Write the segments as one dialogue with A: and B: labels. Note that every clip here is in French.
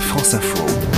A: France Info.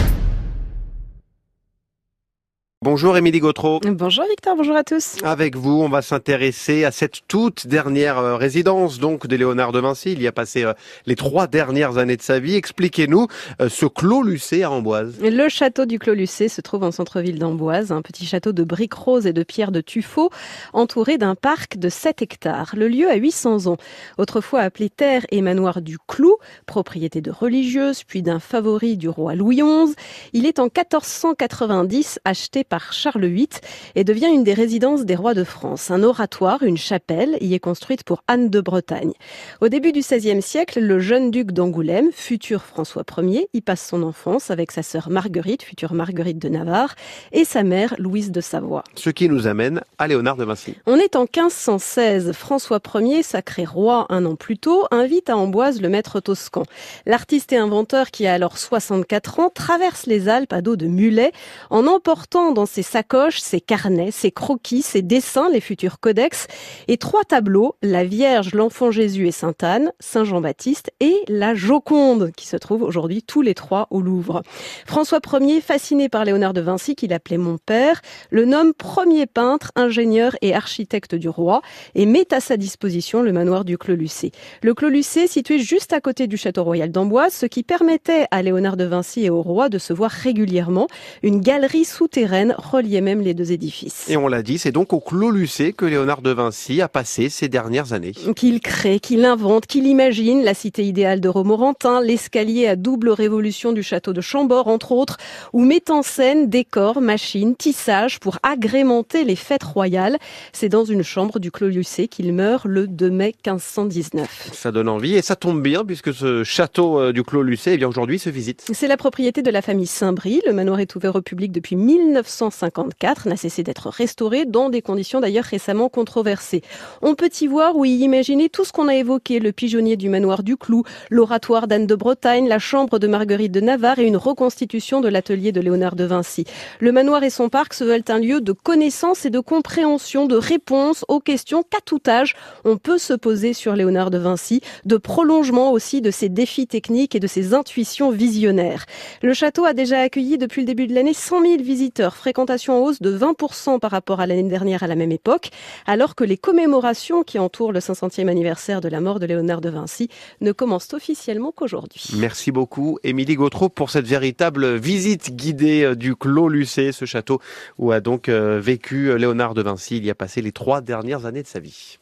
B: Bonjour Émilie Gautreau.
C: Bonjour Victor, bonjour à tous.
B: Avec vous, on va s'intéresser à cette toute dernière euh, résidence donc de Léonard de Vinci. Il y a passé euh, les trois dernières années de sa vie. Expliquez-nous euh, ce Clos Lucé à Amboise.
C: Le château du Clos Lucé se trouve en centre-ville d'Amboise, un petit château de briques roses et de pierres de tuffeau, entouré d'un parc de 7 hectares. Le lieu a 800 ans. Autrefois appelé terre et manoir du Clou, propriété de religieuses, puis d'un favori du roi Louis XI, il est en 1490 acheté par Charles VIII et devient une des résidences des rois de France. Un oratoire, une chapelle, y est construite pour Anne de Bretagne. Au début du XVIe siècle, le jeune duc d'Angoulême, futur François Ier, y passe son enfance avec sa sœur Marguerite, future Marguerite de Navarre, et sa mère Louise de Savoie.
B: Ce qui nous amène à Léonard de Vinci.
C: On est en 1516. François Ier, sacré roi un an plus tôt, invite à Amboise le maître toscan. L'artiste et inventeur qui a alors 64 ans traverse les Alpes à dos de mulet en emportant ses sacoches, ses carnets, ses croquis, ses dessins, les futurs codex, et trois tableaux, la Vierge, l'Enfant Jésus et Sainte Anne, Saint Jean-Baptiste et la Joconde, qui se trouvent aujourd'hui tous les trois au Louvre. François Ier, fasciné par Léonard de Vinci, qu'il appelait mon père, le nomme premier peintre, ingénieur et architecte du roi, et met à sa disposition le manoir du Clos Lucé. Le Clos Lucé, situé juste à côté du château royal d'Amboise, ce qui permettait à Léonard de Vinci et au roi de se voir régulièrement. Une galerie souterraine reliait même les deux édifices.
B: Et on l'a dit, c'est donc au Clos Lucé que Léonard de Vinci a passé ces dernières années.
C: Qu'il crée, qu'il invente, qu'il imagine la cité idéale de Romorantin, l'escalier à double révolution du château de Chambord, entre autres, où met en scène décors, machines, tissages pour agrémenter les fêtes royales. C'est dans une chambre du Clos Lucé qu'il meurt le 2 mai 1519.
B: Ça donne envie et ça tombe bien puisque ce château euh, du Clos Lucé, eh bien aujourd'hui se visite.
C: C'est la propriété de la famille Saint-Brie. Le manoir est ouvert au public depuis 1900 1954 n'a cessé d'être restauré dans des conditions d'ailleurs récemment controversées. On peut y voir ou y imaginer tout ce qu'on a évoqué, le pigeonnier du manoir du Clou, l'oratoire d'Anne de Bretagne, la chambre de Marguerite de Navarre et une reconstitution de l'atelier de Léonard de Vinci. Le manoir et son parc se veulent un lieu de connaissance et de compréhension, de réponse aux questions qu'à tout âge on peut se poser sur Léonard de Vinci, de prolongement aussi de ses défis techniques et de ses intuitions visionnaires. Le château a déjà accueilli depuis le début de l'année 100 000 visiteurs fréquentation en hausse de 20% par rapport à l'année dernière à la même époque, alors que les commémorations qui entourent le 500e anniversaire de la mort de Léonard de Vinci ne commencent officiellement qu'aujourd'hui.
B: Merci beaucoup, Émilie Gautreau, pour cette véritable visite guidée euh, du Clos Lucé, ce château où a donc euh, vécu Léonard de Vinci. Il y a passé les trois dernières années de sa vie.